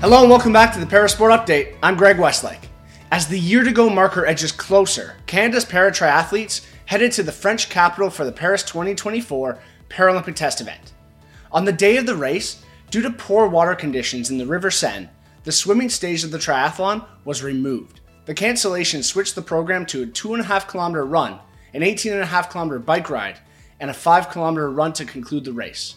Hello and welcome back to the Parasport Update. I'm Greg Westlake. As the year to go marker edges closer, Canada's para triathletes headed to the French capital for the Paris 2024 Paralympic Test event. On the day of the race, due to poor water conditions in the River Seine, the swimming stage of the triathlon was removed. The cancellation switched the program to a 2.5 kilometer run, an 18.5 kilometer bike ride, and a 5 kilometer run to conclude the race.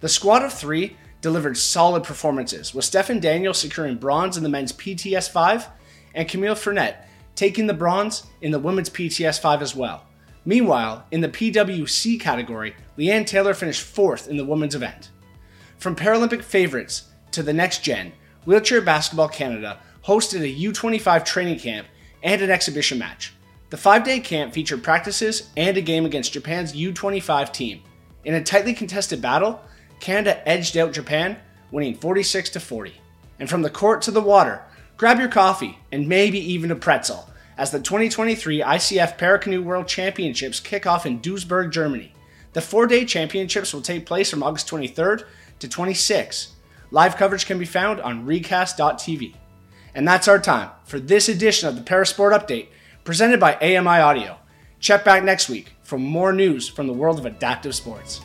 The squad of three delivered solid performances, with Stefan Daniel securing bronze in the men's PTS 5 and Kamylle Frenette taking the bronze in the women's PTS 5 as well. Meanwhile, in the PWC category, Leanne Taylor finished fourth in the women's event. From Paralympic favorites to the next gen, Wheelchair Basketball Canada hosted a U25 training camp and an exhibition match. The five day camp featured practices and a game against Japan's U25 team. In a tightly contested battle, Canada edged out Japan, winning 46 to 40. And from the court to the water, grab your coffee and maybe even a pretzel as the 2023 ICF Paracanoe World Championships kick off in Duisburg, Germany. The four day championships will take place from August 23rd to 26. Live coverage can be found on recast.tv. And that's our time for this edition of the Parasport Update presented by AMI Audio. Check back next week for more news from the world of adaptive sports.